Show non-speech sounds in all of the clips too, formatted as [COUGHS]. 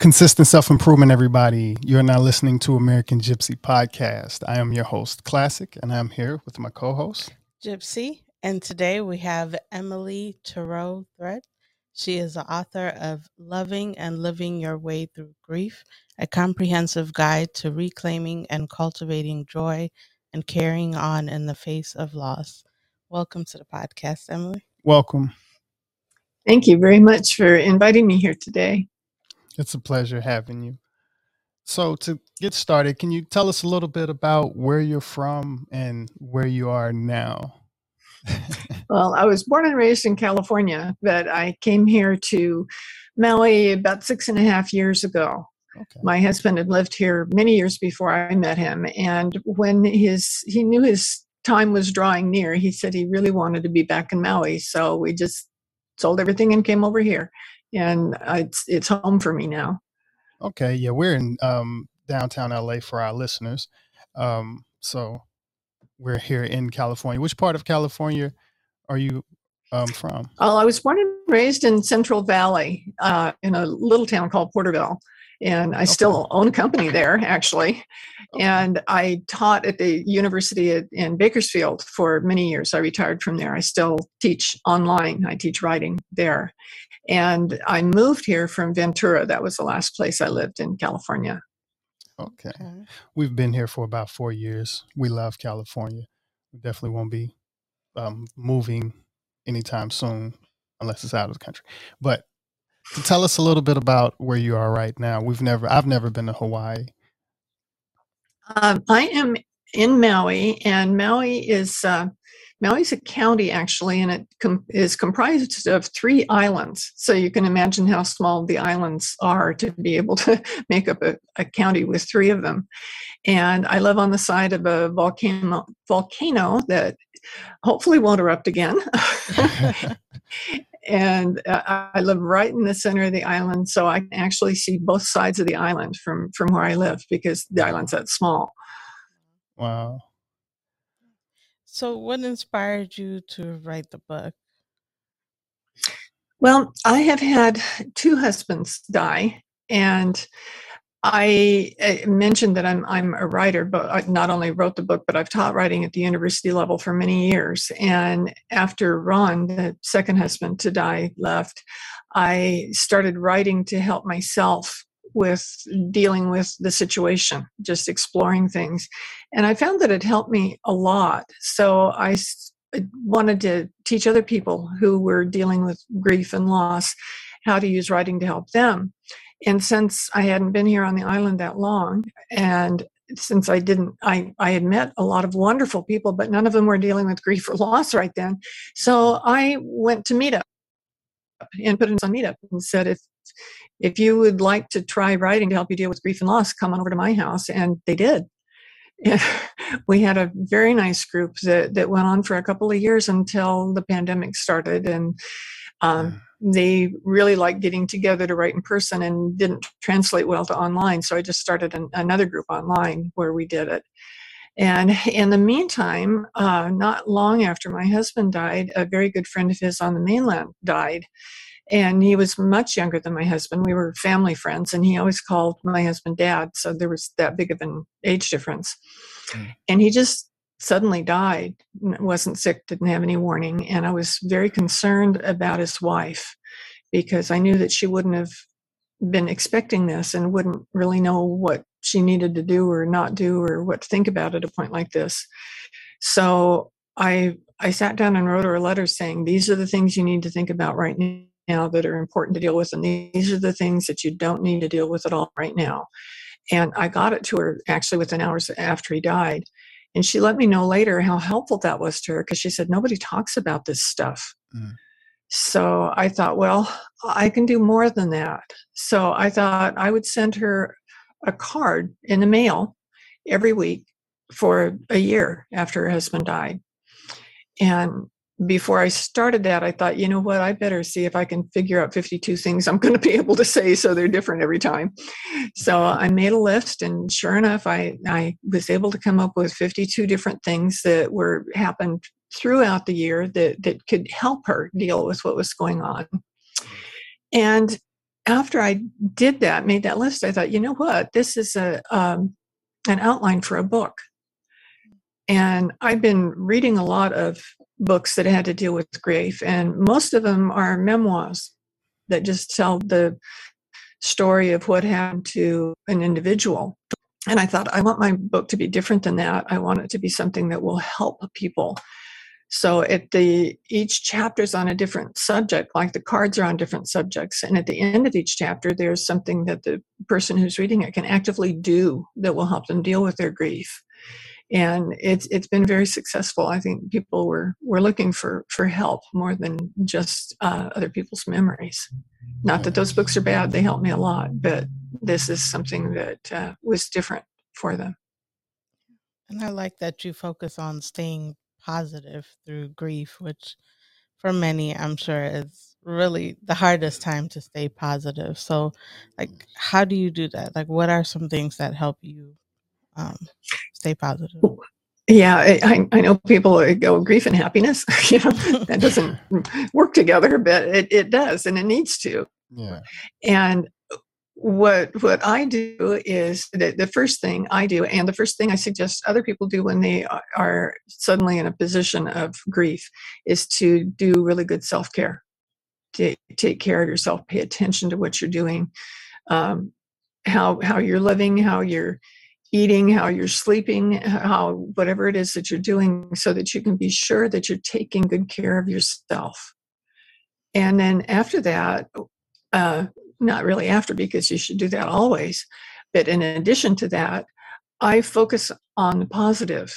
Consistent self improvement, everybody. You're now listening to American Gypsy Podcast. I am your host, Classic, and I'm here with my co host, Gypsy. And today we have Emily Thiroux Threatt. She is the author of Loving and Living Your Way Through Grief, a comprehensive guide to reclaiming and cultivating joy and carrying on in the face of loss. Welcome to the podcast, Emily. Welcome. Thank you very much for inviting me here today. It's a pleasure having you. So, to get started, can you tell us a little bit about where you're from and where you are now? [LAUGHS] well, I was born and raised in California, but I came here to Maui about six and a half years ago. Okay. My husband had lived here many years before I met him, and when his he knew his time was drawing near, he said he really wanted to be back in Maui. So we just sold everything and came over here and it's it's home for me now. Okay, yeah, we're in um, downtown LA for our listeners, um, so we're here in California. Which part of California are you um, from? Oh, I was born and raised in Central Valley, uh, in a little town called Porterville, and I okay. still own a company there actually. Okay. And I taught at the university at, in Bakersfield for many years. I retired from there. I still teach online. I teach writing there, and I moved here from Ventura. That was the last place I lived in California. Okay. We've been here for about four years. We love California. We definitely won't be um, moving anytime soon unless it's out of the country. But tell us a little bit about where you are right now. We've never, I've never been to Hawaii. Um, I am in Maui, and Maui is uh, Maui's a county actually, and it com- is comprised of three islands. So you can imagine how small the islands are to be able to [LAUGHS] make up a, a county with three of them. And I live on the side of a volcano, volcano that hopefully won't erupt again. [LAUGHS] and uh, I live right in the center of the island, so I can actually see both sides of the island from from where I live because the island's that small. Wow. So, what inspired you to write the book? Well, I have had two husbands die, and I eh, mentioned that I'm I'm a writer, but I not only wrote the book, but I've taught writing at the university level for many years. And after Ron, the second husband to die, left, I started writing to help myself with dealing with the situation, just exploring things. And I found that it helped me a lot. So I wanted to teach other people who were dealing with grief and loss how to use writing to help them. And since I hadn't been here on the island that long, and since I didn't, I, I had met a lot of wonderful people, but none of them were dealing with grief or loss right then. So I went to Meetup and put it on Meetup and said, if if you would like to try writing to help you deal with grief and loss, come on over to my house. And they did. [LAUGHS] we had a very nice group that, that went on for a couple of years until the pandemic started. And um, they really liked getting together to write in person and didn't translate well to online. So I just started an, another group online where we did it. And in the meantime, uh, not long after my husband died, a very good friend of his on the mainland died and he was much younger than my husband. We were family friends, and he always called my husband dad, so there was that big of an age difference. Mm. And he just suddenly died, wasn't sick, didn't have any warning, and I was very concerned about his wife because I knew that she wouldn't have been expecting this and wouldn't really know what she needed to do or not do or what to think about at a point like this. So I I sat down and wrote her a letter saying these are the things you need to think about right now now that are important to deal with, and these are the things that you don't need to deal with at all right now. And I got it to her actually within hours after he died. And she let me know later how helpful that was to her because she said, nobody talks about this stuff. Mm. So I thought, well, I can do more than that. So I thought I would send her a card in the mail every week for a year after her husband died. And before I started that, I thought, you know what, I better see if I can figure out 52 things I'm going to be able to say so they're different every time. So I made a list, and sure enough, I, I was able to come up with 52 different things that were happened throughout the year that, that could help her deal with what was going on. And after I did that, made that list, I thought, you know what? This is a um, an outline for a book. And I've been reading a lot of books that had to deal with grief, and most of them are memoirs that just tell the story of what happened to an individual. And I thought, I want my book to be different than that. I want it to be something that will help people. So at the each chapter is on a different subject, like the cards are on different subjects. And at the end of each chapter, there's something that the person who's reading it can actively do that will help them deal with their grief. And it's it's been very successful. I think people were were looking for for help more than just uh, other people's memories. Not that those books are bad; they helped me a lot. But this is something that uh, was different for them. And I like that you focus on staying positive through grief, which for many, I'm sure is really the hardest time to stay positive. So, like, how do you do that? Like, what are some things that help you um, stay positive? Yeah, I, I know people go grief and happiness. [LAUGHS] you know, [LAUGHS] that doesn't work together, but it, it does, and it needs to. Yeah. And what what I do is the, the first thing I do, and the first thing I suggest other people do when they are suddenly in a position of grief, is to do really good self care. To take care of yourself, pay attention to what you're doing, um, how how you're living, how you're eating, how you're sleeping, how whatever it is that you're doing, so that you can be sure that you're taking good care of yourself. And then after that, uh, not really after because you should do that always. But in addition to that, I focus on the positive.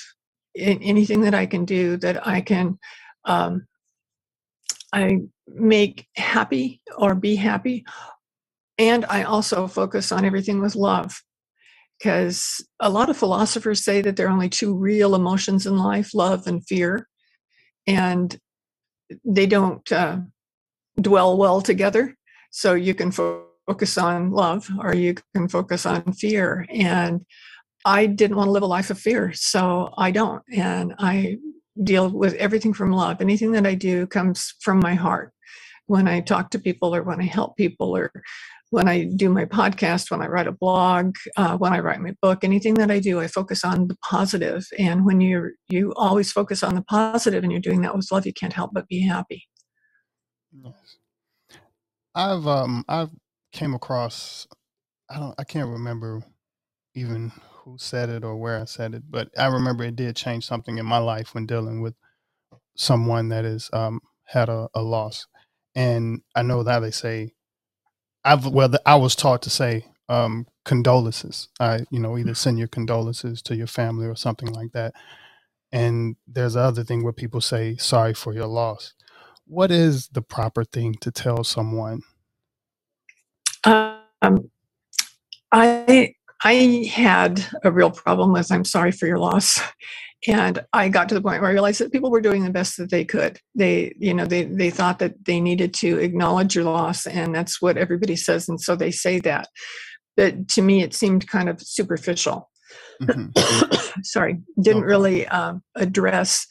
In anything that I can do that I can, um, I make happy or be happy. And I also focus on everything with love. Because a lot of philosophers say that there are only two real emotions in life love and fear. And they don't uh, dwell well together. So you can focus on love or you can focus on fear. And I didn't want to live a life of fear, so I don't. And I deal with everything from love. Anything that I do comes from my heart. When I talk to people or when I help people or when I do my podcast, when I write a blog, uh, when I write my book, anything that I do, I focus on the positive. And when you you always focus on the positive and you're doing that with love, you can't help but be happy. Yes. I've um I've came across I don't I can't remember even who said it or where I said it, but I remember it did change something in my life when dealing with someone that has um had a, a loss. And I know that they say I've well I was taught to say um condolences. I you know either send your condolences to your family or something like that. And there's other thing where people say sorry for your loss what is the proper thing to tell someone? Um, I I had a real problem with I'm sorry for your loss. And I got to the point where I realized that people were doing the best that they could. They, you know, they they thought that they needed to acknowledge your loss, and that's what everybody says, and so they say that. But to me, it seemed kind of superficial. Mm-hmm. [COUGHS] Sorry, didn't okay. really um, address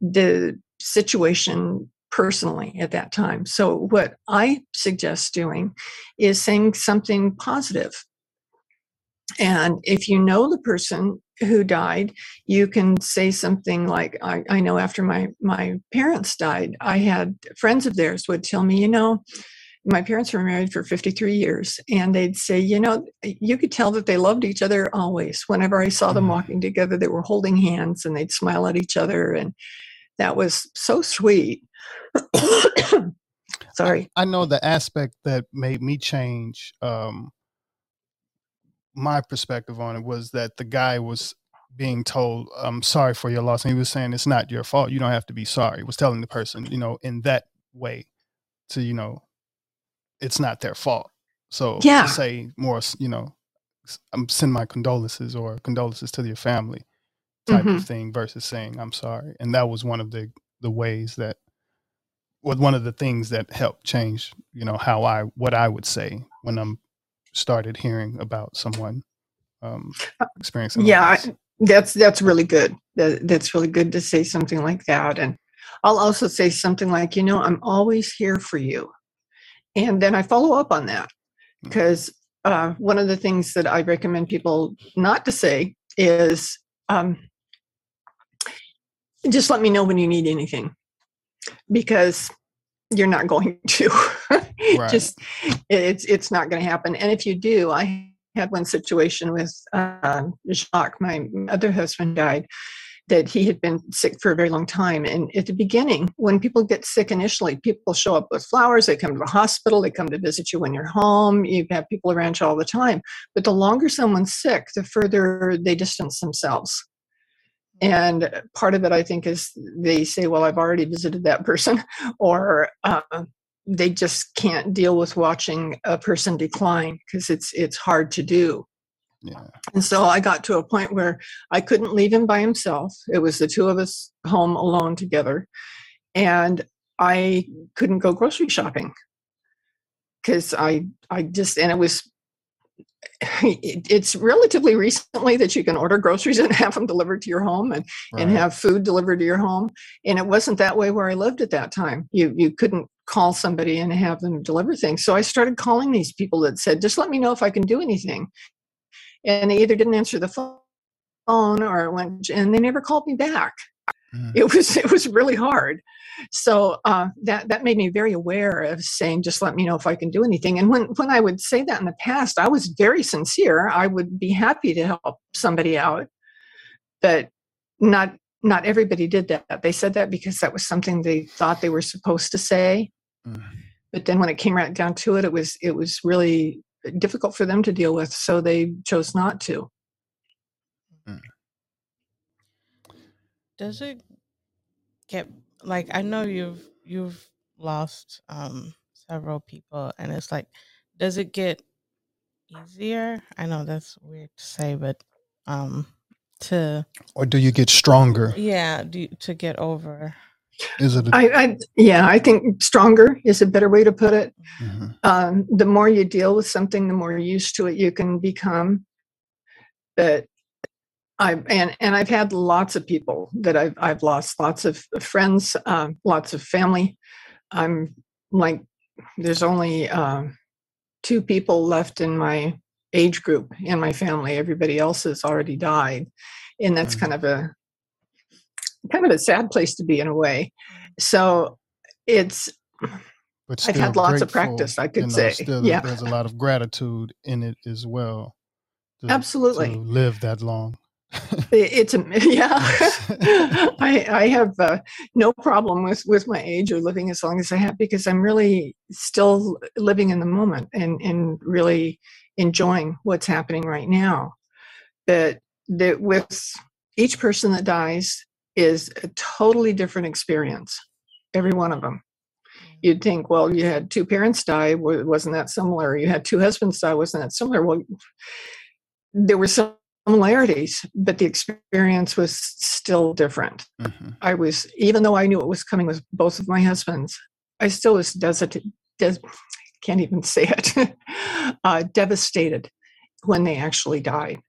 the situation personally at that time. So, what I suggest doing is saying something positive. And if you know the person who died, you can say something like, I, I know after my, my parents died, I had friends of theirs would tell me, you know, my parents were married for 53 years and they'd say you know you could tell that they loved each other always whenever i saw them mm-hmm. walking together they were holding hands and they'd smile at each other and that was so sweet [COUGHS] Sorry. I, I, know the aspect that made me change um, my perspective on it was that the guy was being told, I'm sorry for your loss. And he was saying, it's not your fault. You don't have to be sorry. He was telling the person, you know, in that way to, you know, it's not their fault. So yeah. to say more, you know, I'm send my condolences or condolences to your family type mm-hmm. of thing versus saying I'm sorry. And that was one of the the ways that was one of the things that helped change, you know, how I what I would say when I'm started hearing about someone um, uh, experiencing. Yeah, I, that's that's really good. That, that's really good to say something like that. And I'll also say something like, you know, I'm always here for you, and then I follow up on that. because uh, one of the things that I recommend people not to say is um, just let me know when you need anything because you're not going [LAUGHS] to right. just it's it's not going to happen and if you do i had one situation with uh, jacques my other husband died that he had been sick for a very long time. And at the beginning, when people get sick initially, people show up with flowers, they come to the hospital, they come to visit you when you're home, you have people around you all the time. But the longer someone's sick, the further they distance themselves. And part of it, I think, is they say, Well, I've already visited that person, [LAUGHS] or uh, they just can't deal with watching a person decline because it's it's hard to do yeah. And so I got to a point where I couldn't leave him by himself. It was the two of us home alone together. And I couldn't go grocery shopping because I I just and it was [LAUGHS] it's relatively recently that you can order groceries and have them delivered to your home and, right. and have food delivered to your home. And it wasn't that way where I lived at that time. You you couldn't call somebody and have them deliver things. So I started calling these people that said, just let me know if I can do anything and they either didn't answer the phone or it went and they never called me back mm. it was it was really hard so uh, that that made me very aware of saying just let me know if i can do anything and when when i would say that in the past i was very sincere i would be happy to help somebody out but not not everybody did that they said that because that was something they thought they were supposed to say mm. but then when it came right down to it it was it was really difficult for them to deal with, so they chose not to. Does it get like I know you've you've lost um several people and it's like does it get easier? I know that's weird to say, but um to or do you get stronger? Yeah, do, to get over is it? A- I, I, yeah, I think stronger is a better way to put it. Mm-hmm. Um, the more you deal with something, the more used to it you can become. But I and and I've had lots of people that I've I've lost, lots of friends, um, lots of family. I'm like, there's only um, two people left in my age group in my family. Everybody else has already died, and that's mm-hmm. kind of a kind of a sad place to be in a way. So it's but I've had lots of practice, I could you know, say. Still, yeah. There's a lot of gratitude in it as well. To, Absolutely. To live that long. It's a [LAUGHS] yeah. [LAUGHS] I I have uh, no problem with with my age or living as long as I have because I'm really still living in the moment and and really enjoying what's happening right now. That that with each person that dies, is a totally different experience, every one of them. Mm. You'd think, well, you had two parents die, wasn't that similar? You had two husbands die, wasn't that similar? Well, there were similarities, but the experience was still different. Mm-hmm. I was, even though I knew it was coming with both of my husbands, I still was des- des- can't even say it, [LAUGHS] uh, devastated when they actually died.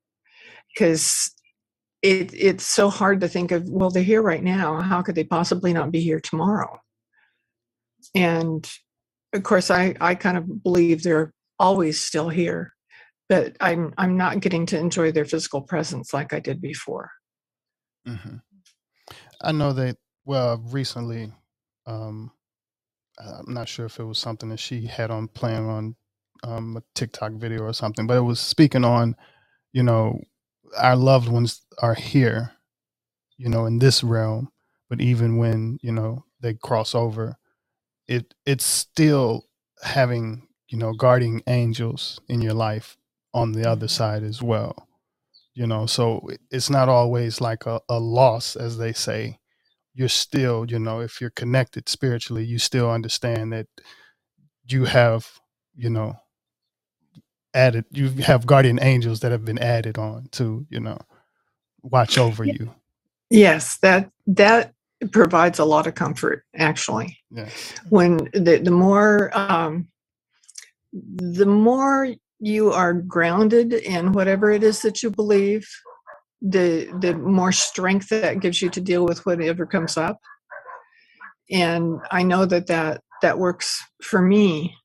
Because it, it's so hard to think of well they're here right now how could they possibly not be here tomorrow and of course i i kind of believe they're always still here but i'm i'm not getting to enjoy their physical presence like i did before mm-hmm. i know that well recently um i'm not sure if it was something that she had on playing on um, a tiktok video or something but it was speaking on you know our loved ones are here, you know, in this realm, but even when, you know, they cross over, it it's still having, you know, guardian angels in your life on the other side as well. You know, so it's not always like a, a loss, as they say. You're still, you know, if you're connected spiritually, you still understand that you have, you know, added you have guardian angels that have been added on to you know watch over you yes that that provides a lot of comfort actually yes. when the, the more um, the more you are grounded in whatever it is that you believe the the more strength that gives you to deal with whatever comes up and i know that that that works for me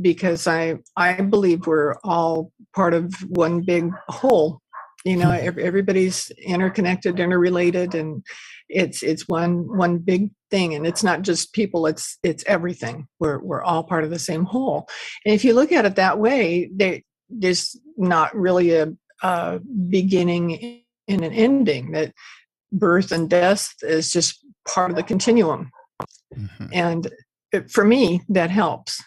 because I I believe we're all part of one big whole. You know, everybody's interconnected, interrelated, and it's it's one one big thing. And it's not just people; it's it's everything. We're we're all part of the same whole. And if you look at it that way, they, there's not really a, a beginning and an ending. That birth and death is just part of the continuum. Mm-hmm. And it, for me, that helps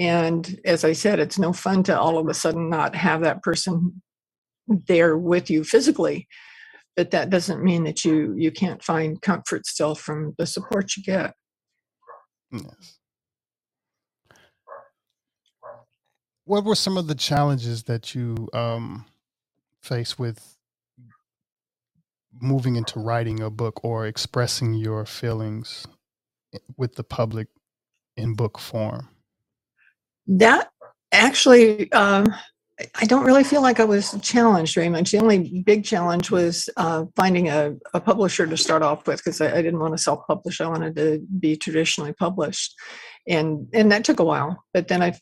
and as I said, it's no fun to all of a sudden not have that person there with you physically. But that doesn't mean that you you can't find comfort still from the support you get. Yes. What were some of the challenges that you um, face with moving into writing a book or expressing your feelings with the public in book form? that actually um, i don't really feel like i was challenged very much. The only big challenge was uh, finding a, a, publisher to start off with because I, I, didn't want to self-publish. I wanted to be traditionally published. And and that took a while but then i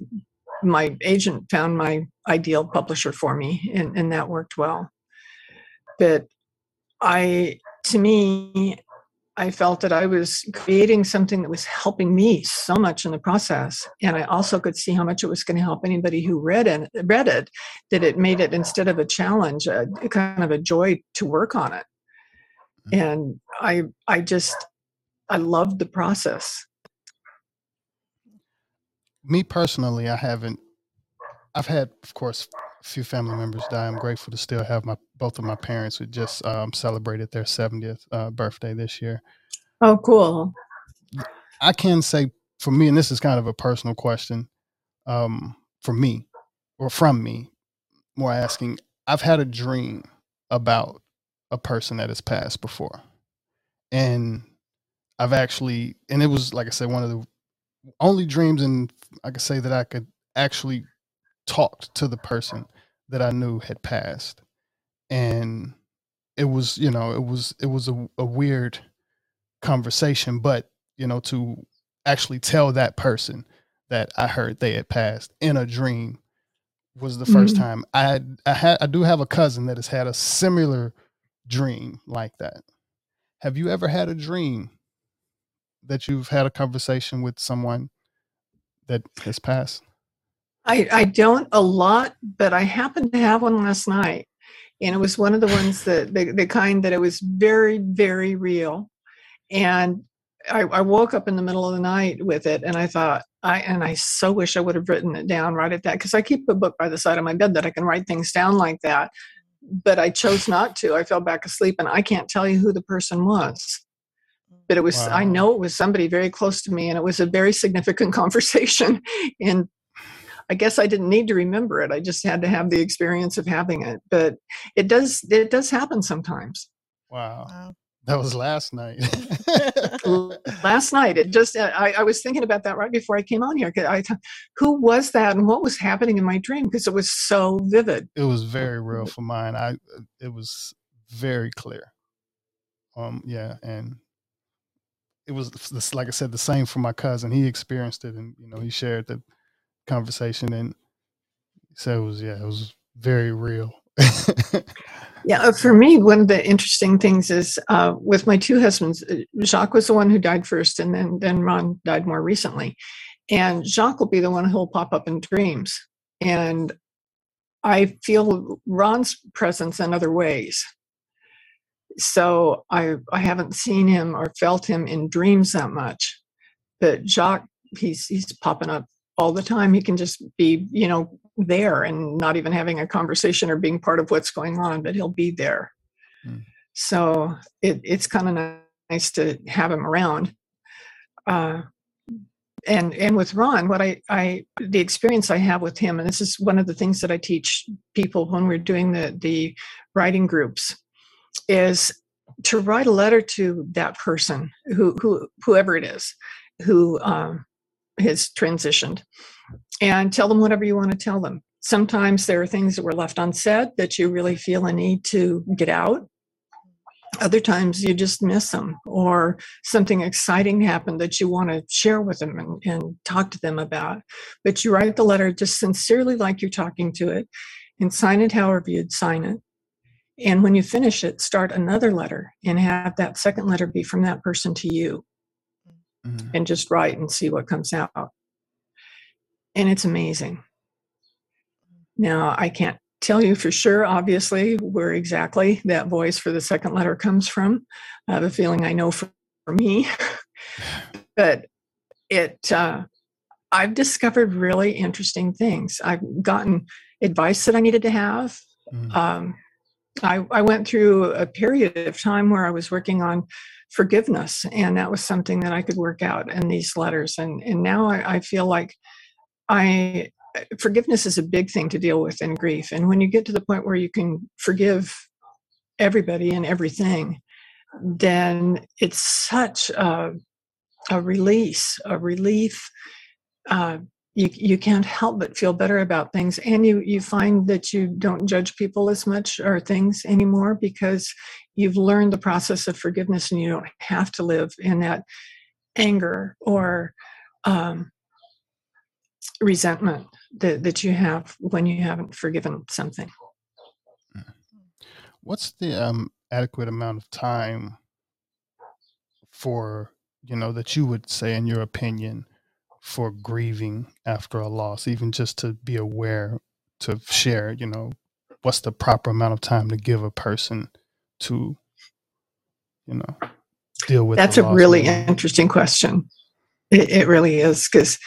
my agent found my ideal publisher for me and, and that worked well. But i to me I felt that I was creating something that was helping me so much in the process. And I also could see how much it was going to help anybody who read it, read it that it made it instead of a challenge, a, kind of a joy to work on it. Mm. And I, I just, I loved the process. Me personally, I haven't, I've had, of course, a few family members die. I'm grateful to still have my both of my parents who just um, celebrated their 70th uh, birthday this year. Oh, cool. I can say for me, and this is kind of a personal question um, for me or from me, more asking, I've had a dream about a person that has passed before. And I've actually, and it was, like I said, one of the only dreams, and I could say that I could actually talked to the person that I knew had passed. And it was, you know, it was it was a, a weird conversation, but you know, to actually tell that person that I heard they had passed in a dream was the 1st mm-hmm. time I had, I had I do have a cousin that has had a similar dream like that. Have you ever had a dream that you've had a conversation with someone that has passed? I, I don't a lot, but I happened to have one last night. And it was one of the ones that the, the kind that it was very, very real. And I, I woke up in the middle of the night with it and I thought, I and I so wish I would have written it down right at that because I keep a book by the side of my bed that I can write things down like that. But I chose not to. I fell back asleep and I can't tell you who the person was but it was wow. i know it was somebody very close to me and it was a very significant [LAUGHS] conversation and I guess I didn't need to remember it. I just had to have the experience of having it. But it does it does happen sometimes. Wow. wow. That was last night. [LAUGHS] last night, it just I, I, was thinking about that right before I came on here. I, who was that, and what was happening in my dream? Because it was so vivid. It was very real for mine. I it was very clear. Um, yeah, and it was like I said, the same for my cousin. He experienced it, and you know, he shared that conversation and so it was yeah it was very real. [LAUGHS] Yeah uh, for me one of the interesting things is uh, with my two husbands uh, jacques was the one who died first and then then ron died more recently. And jacques will be the one who'll pop up in dreams. And i feel ron's presence in other ways. So i i haven't seen him or felt him in dreams that much. But jacques he's he's popping up all the time. He can just be, you know, there and not even having a conversation or being part of what's going on, but he'll be there. Mm. So it, it's kind of nice to have him around. Uh, and and with Ron, what I, I the experience I have with him, and this is one of the things that I teach people when we're doing the the writing groups, is to write a letter to that person who who whoever it is who um, has transitioned and tell them whatever you want to tell them. Sometimes there are things that were left unsaid that you really feel a need to get out. other times you just miss them or something exciting happened that you want to share with them and, and talk to them about but you write the letter just sincerely like you're talking to it and sign it however you'd sign it and when you finish it start another letter and have that second letter be from that person to you mm-hmm. and just write and see what comes out and it's amazing now i can't tell you for sure, obviously, where exactly that voice for the second letter comes from. I have a feeling I know for, for me. [LAUGHS] but it, uh, I've discovered really interesting things. I've gotten advice that I needed to have. Mm. Um, I, I went through a period of time where I was working on forgiveness, and that was something that I could work out in these letters. And and now I, I feel like I forgiveness is a big thing to deal with in grief. And when you get to the point where you can forgive everybody and everything, then it's such a, a release, a relief. Uh, you, you can't help but feel better about things. And you, you find that you don't judge people as much or things anymore because you've learned the process of forgiveness and you don't have to live in that anger or um, resentment that, that you have when you haven't forgiven something. What's the um, adequate amount of time for, you know, that you would say, in your opinion, for grieving after a loss, even just to be aware, to share, you know, what's the proper amount of time to give a person to, you know, deal with that's a really interesting question it, it really is because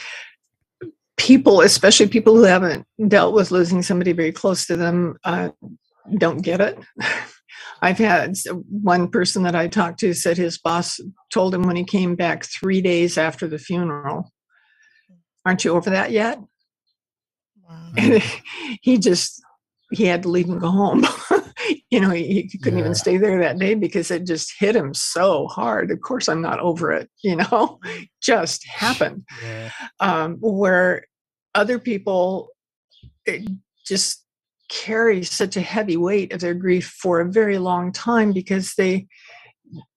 people, especially people who haven't dealt with losing somebody very close to them, uh, don't get it. [LAUGHS] I've had one person that I talked to said his boss told him when he came back three days after the funeral, Aren't you over that yet? Wow. And [LAUGHS] he just, he had to leave and go home. [LAUGHS] you know, he, he couldn't yeah. even stay there that day because it just hit him so hard. Of course, I'm not over it, [LAUGHS] you know, just happened. Yeah. Um, where other people just carry such a heavy weight of their grief for a very long time because they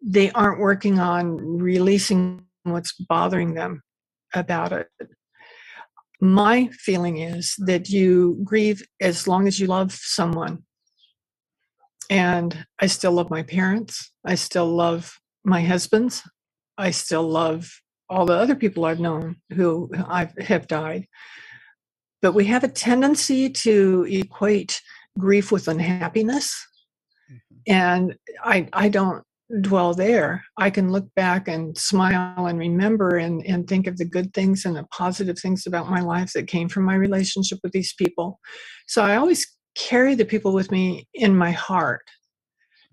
they aren't working on releasing what's bothering them about it my feeling is that you grieve as long as you love someone and i still love my parents i still love my husbands i still love all the other people i've known who i have died but we have a tendency to equate grief with unhappiness. Mm-hmm. And I, I don't dwell there. I can look back and smile and remember and, and think of the good things and the positive things about my life that came from my relationship with these people. So I always carry the people with me in my heart.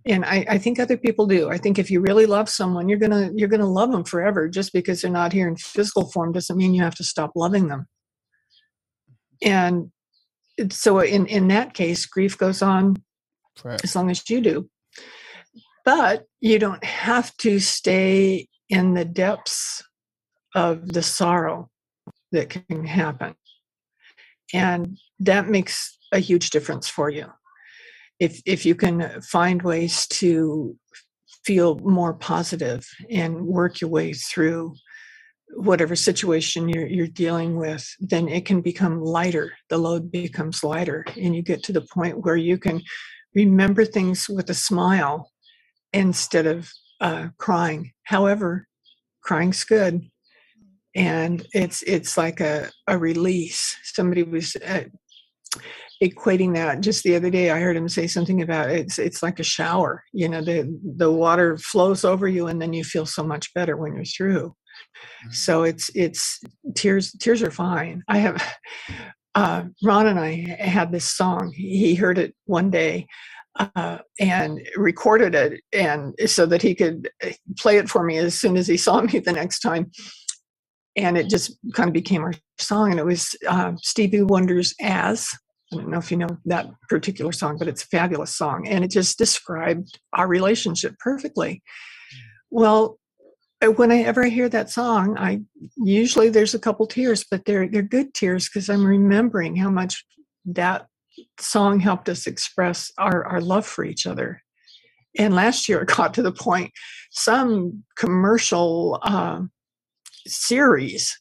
And I, I think other people do. I think if you really love someone, you're gonna you're gonna love them forever. Just because they're not here in physical form doesn't mean you have to stop loving them and so in in that case grief goes on right. as long as you do but you don't have to stay in the depths of the sorrow that can happen and that makes a huge difference for you if if you can find ways to feel more positive and work your way through whatever situation you're, you're dealing with, then it can become lighter. The load becomes lighter, and you get to the point where you can remember things with a smile instead of uh, crying. However, crying's good, and it's it's like a, a release. Somebody was uh, equating that just the other day. I heard him say something about it's it's like a shower. You know, the the water flows over you, and then you feel so much better when you're through Mm-hmm. So it's it's tears tears are fine. I have uh, Ron and I had this song. He heard it one day uh, and recorded it, and so that he could uh, play it for me as soon as he saw [LAUGHS] me the next time. And it just kind of became our song, and it was uh, Stevie Wonder's "As." I don't know if you know that particular song, but it's a fabulous song, and it just described our relationship perfectly. Well, uh, whenever I hear that song, I usually there's a couple tears, but they're they're good tears because I'm remembering how much that song helped us express our, our love for each other. and last year it got to the point some commercial uh, series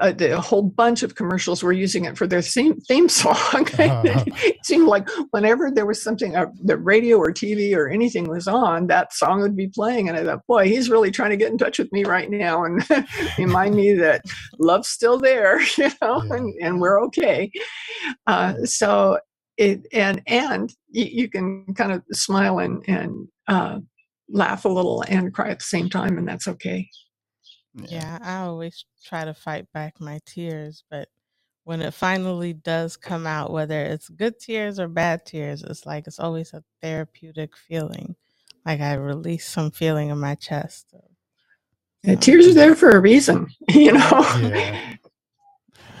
uh, a whole bunch of commercials were using it for their theme, theme song. [LAUGHS] Uh-huh. it seemed like whenever there was something, uh, the radio or TV or anything was on, that song would be playing. And I thought, boy, he's really trying to get in touch with me right now and [LAUGHS] remind me that love's still there, [LAUGHS] you know, yeah. and, and we're okay. Uh, so it, and, and you, you, can kind of smile and, and uh, laugh a little and cry at the same time, and that's okay. Yeah. yeah, I always try to fight back my tears, but when it finally does come out, whether it's good tears or bad tears, it's like it's always a therapeutic feeling. Like I release some feeling in my chest. So. Yeah, tears are there for a reason, [LAUGHS] you know. Yeah.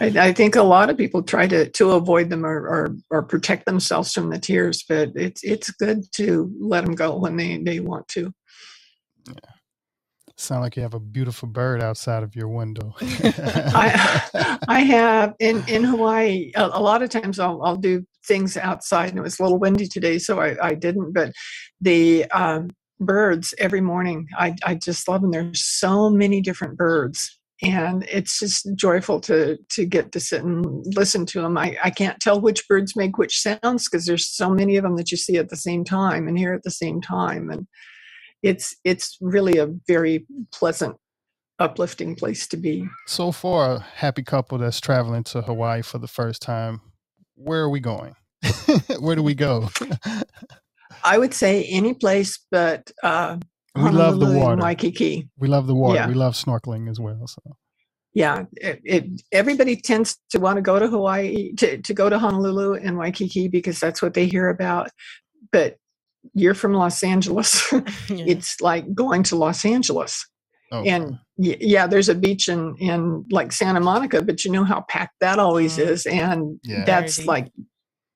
I, I, think a lot of people try to to avoid them or, or, or protect themselves from the tears, but it's it's good to let them go when they they want to. Yeah. Sound like you have a beautiful bird outside of your window. [LAUGHS] [LAUGHS] I, I have in in Hawaii. A, a, lot of times I'll I'll do things outside, and it was a little windy today, so I, I didn't. But the um, birds every morning, I I just love them. There's so many different birds, and it's just joyful to to get to sit and listen to them. I I can't tell which birds make which sounds because there's so many of them that you see at the same time and hear at the same time, and it's it's really a very pleasant uplifting place to be. So for a happy couple that's traveling to hawaii for the first time where are we going? [LAUGHS] Where do we go? [LAUGHS] I would say any place but uh we love the water waikiki we love the water yeah. we love snorkeling as well so yeah it, it, everybody tends to want to go to hawaii to, to go to honolulu and waikiki because that's what they hear about but you're from Los Angeles. [LAUGHS] yeah. It's like going to Los Angeles. Okay. And yeah, there's a beach in in like Santa Monica, but you know how packed that always mm. is, and yeah. that's like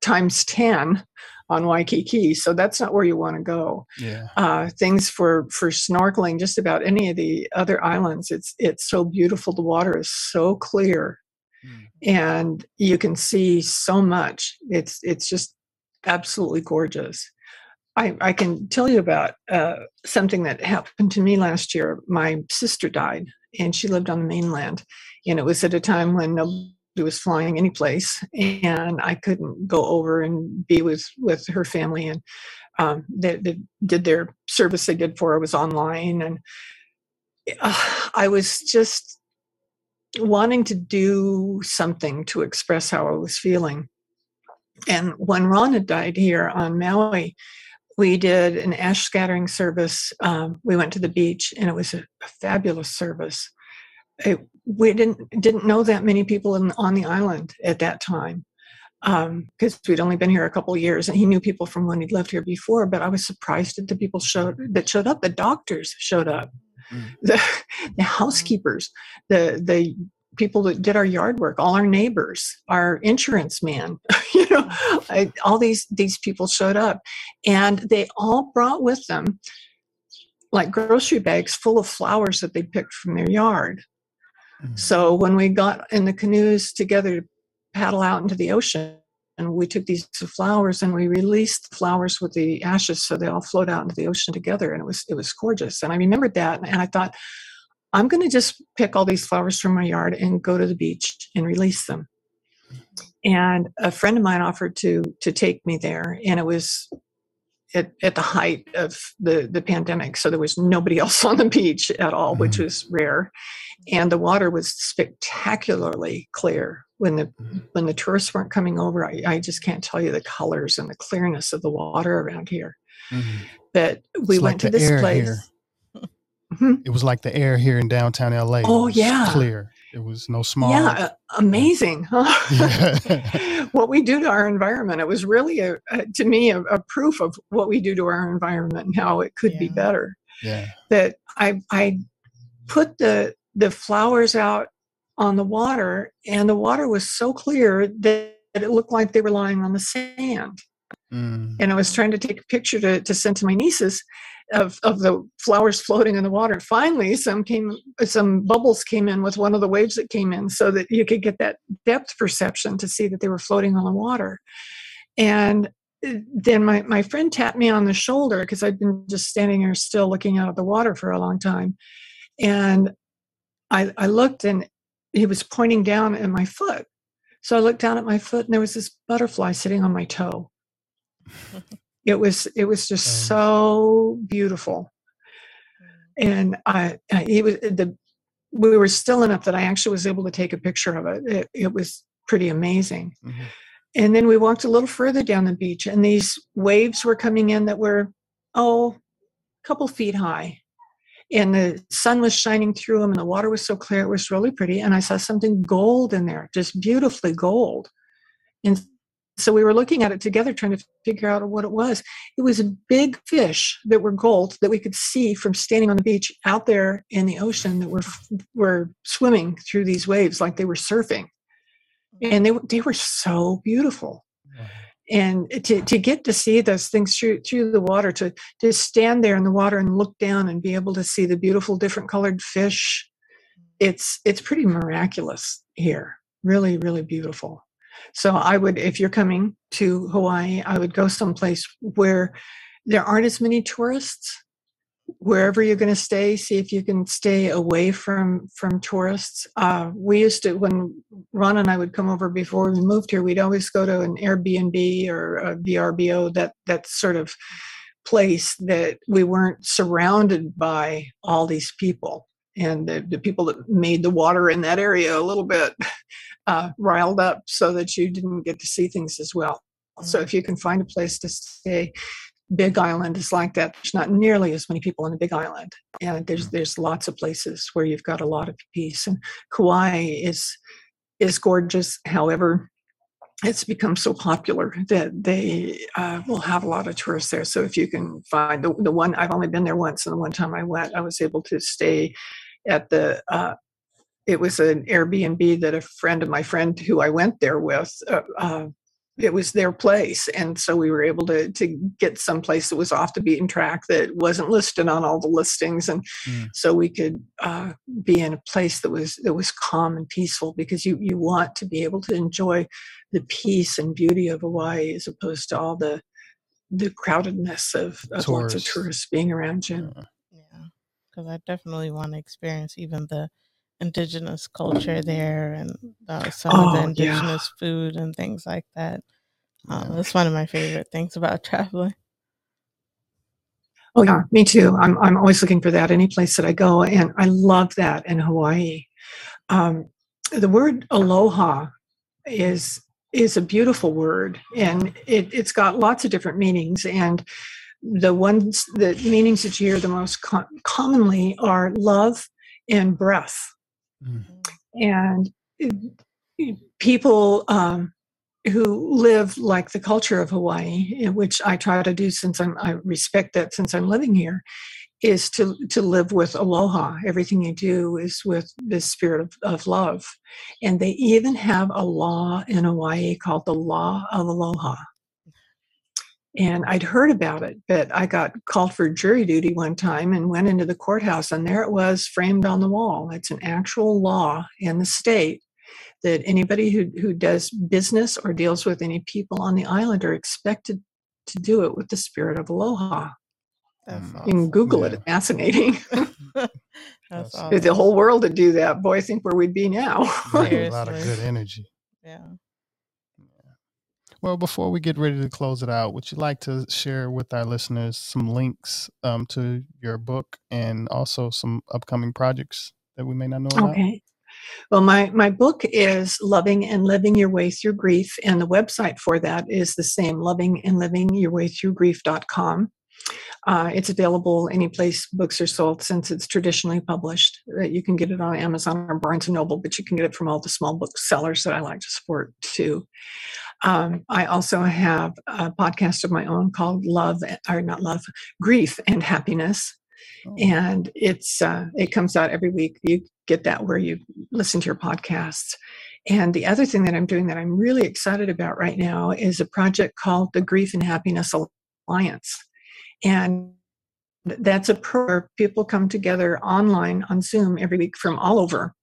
times ten on Waikiki. So that's not where you want to go. Yeah. Uh, things for for snorkeling, just about any of the other islands. It's it's so beautiful. The water is so clear, mm. and you can see so much. It's it's just absolutely gorgeous. I, I can tell you about uh, something that happened to me last year. My sister died, and she lived on the mainland, and it was at a time when nobody was flying any place, and I couldn't go over and be with with her family. And um, they, they, did their service they did for her was online, and uh, I was just wanting to do something to express how I was feeling. And when Ron had died here on Maui, we did an ash scattering service. Um, we went to the beach, and it was a, a fabulous service. It, we didn't didn't know that many people in, on the island at that time because um, we'd only been here a couple years, and he knew people from when he'd lived here before. But I was surprised that the people showed that showed up. The doctors showed up, mm. the the housekeepers, the the people that did our yard work, all our neighbors, our insurance man, [LAUGHS] you know, I, all these these people showed up, and they all brought with them like grocery bags full of flowers that they picked from their yard. Mm-hmm. So when we got in the canoes together to paddle out into the ocean, and we took these flowers and we released the flowers with the ashes so they all float out into the ocean together and it was it was gorgeous and i remembered that and i thought I'm going to just pick all these flowers from my yard and go to the beach and release them. And a friend of mine offered to to take me there, and it was at, at the height of the the pandemic, so there was nobody [LAUGHS] else on the beach at all, mm-hmm. which was rare. And the water was spectacularly clear when the mm-hmm. when the tourists weren't coming over. I, I, just can't tell you the colors and the clearness of the water around here. Mm-hmm. But we it's went like to this place. Mm-hmm. [LAUGHS] It was like the air here in downtown LA. Oh yeah, clear. It was no small. Yeah, amazing. Huh? Yeah. [LAUGHS] what we do to our environment. It was really a, a to me a, a, proof of what we do to our environment and how it could yeah. be better. Yeah. That I I put the the flowers out on the water, and the water was so clear that it looked like they were lying on the sand. Mm. And I was trying to take a picture to, to send to my nieces, of, of the flowers floating in the water. Finally, some came, some bubbles came in with one of the waves that came in, so that you could get that depth perception to see that they were floating on the water. And eh, then my, my friend tapped me on the shoulder because I'd been just standing there still looking out at the water for a long time. And I, I looked and he was pointing down at my foot. So I looked down at my foot and there was this butterfly sitting on my toe. [LAUGHS] it was it was just so beautiful. And I, I he was the we were still enough that I actually was able to take a picture of it. It, it was pretty amazing. Mm-hmm. And then we walked a little further down the beach, and these waves were coming in that were, oh, a couple feet high. And the sun was shining through them, and the water was so clear, it was really pretty. And I saw something gold in there, just beautifully gold. And so we were looking at it together, trying to figure out what it was. It was a big fish that were gold that we could see from standing on the beach out there in the ocean that were were swimming through these waves like they were surfing. And they they were so beautiful. And to, to get to see those things through through the water to to stand there in the water and look down and be able to see the beautiful different colored fish it's it's pretty miraculous here. Really really beautiful so i would if you're coming to hawaii i would go someplace where there aren't as many tourists. Wherever you're going to stay see if you can stay away from from tourists. Uh, we used to when ron and i would come over before we moved here we'd always go to an airbnb or a vrbo that that sort of place that we weren't surrounded by all these people and the, the people that made the water in that area a little bit [LAUGHS] uh, riled up so that you didn't get to see things as well so mm. if you can find a place to stay Big Island is like that. There's not nearly as many people on the Big Island, and there's mm. there's lots of places where you've got a lot of peace. And Kauai is is gorgeous. However, it's become so popular that they uh, will have a lot of tourists there. So if you can find the the one, I've only been there once, and the one time I went, I was able to stay at the. Uh, it was an Airbnb that a friend of my friend who I went there with uh, uh it was their place. And so we were able to to get some place that was off the beaten track that wasn't listed on all the listings. And mm. so we could uh, be in a place that was that was calm and peaceful because you you want to be able to enjoy the peace and beauty of Hawaii as opposed to all the the crowdedness of, of lots of tourists. being around you. Yeah, because I definitely want to experience even the indigenous culture there and uh, some oh, of the oh, indigenous yeah. food and things like that. Um, that's one of my favorite things about [LAUGHS] traveling. Oh yeah, me too. I'm I'm always looking for that any place that I go, and I love that in Hawaii. Um, the word aloha is is a beautiful word, and it, it's got lots of different meanings. And the ones the meanings that you hear the most commonly are love and breath. Mm. And people um, who live like the culture of Hawaii, which I try to do since I'm, I respect that since I'm living here, is to to live with aloha. Everything you do is with this spirit of, of love, and they even have a law in Hawaii called the Law of Aloha and I'd heard about it, but I got called for jury duty one time and went into the courthouse, and there it was framed on the wall. It's an actual law in the state that anybody who, who does business or deals with any people on the island are expected to do it with the spirit of aloha. Awesome. Mm. You can Google yeah. it, it's fascinating. [LAUGHS] [LAUGHS] That's awesome. The whole world would do that, boy, I think where we'd be now. a lot of good energy. Yeah. Well, before we get ready to close it out, would you like to share with our listeners some links um, to your book and also some upcoming projects that we may not know about? Okay. Well, my, my book is Loving and Living Your Way Through Grief, and the website for that is the same, loving and living your way through grief.com. Uh, it's available any place books are sold since it's traditionally published. Uh, you can get it on Amazon or Barnes and Noble, but you can get it from all the small booksellers that I like to support too. Um, I also have a podcast of my own called Love, or not Love, Grief and Happiness. Oh. And it's uh, it comes out every week. You get that where you listen to your podcasts. And the other thing that I'm doing that I'm really excited about right now is a project called the Grief and Happiness Alliance. And that's a pro where people come together online on Zoom every week from all over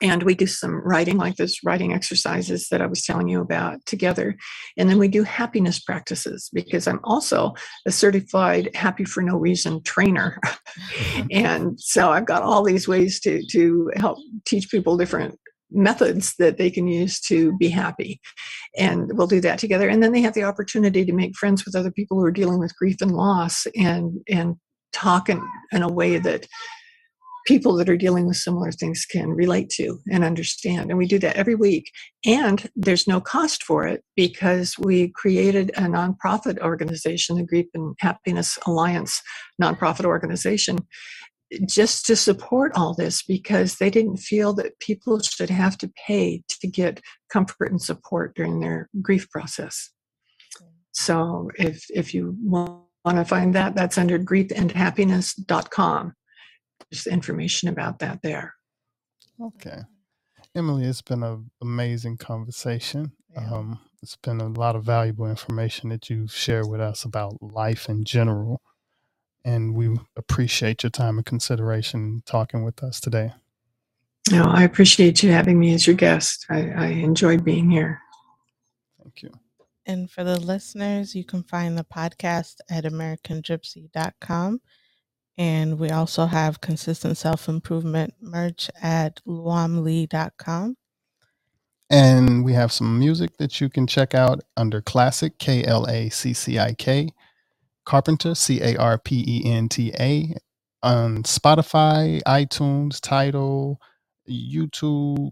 and we do some writing like those writing exercises that i was telling you about together. And then we do happiness practices because i'm also a certified happy for no reason trainer. Uh-huh. [LAUGHS] And so i've got all these ways to to help teach people different methods that they can use to be happy. And we'll do that together. And then they have the opportunity to make friends with other people who are dealing with grief and loss and and talk in, in a way that people that are dealing with similar things can relate to and understand. And we do that every week. And there's no cost for it because we created a nonprofit organization, the Grief and Happiness Alliance nonprofit organization, just to support all this because they didn't feel that people should have to pay to get comfort and support during their grief process. So if if you want to find that, that's under griefandhappiness.com there's information about that there. Okay. Emily, it's been an amazing conversation. Yeah. Um, it's been a lot of valuable information that you've shared with us about life in general. And we appreciate your time and consideration talking with us today. No, I appreciate you having me as your guest. I, I enjoyed being here. Thank you. And for the listeners, you can find the podcast at AmericanGypsy.com. And we also have consistent self improvement merch at luamlee.com. And we have some music that you can check out under Classic, K L A C C I K, Carpenter, C A R P E N T A, on Spotify, iTunes, Tidal, YouTube,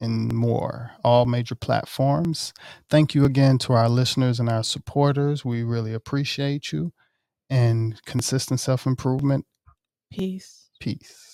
and more, all major platforms. Thank you again to our listeners and our supporters. We really appreciate you and consistent self improvement. Peace. Peace.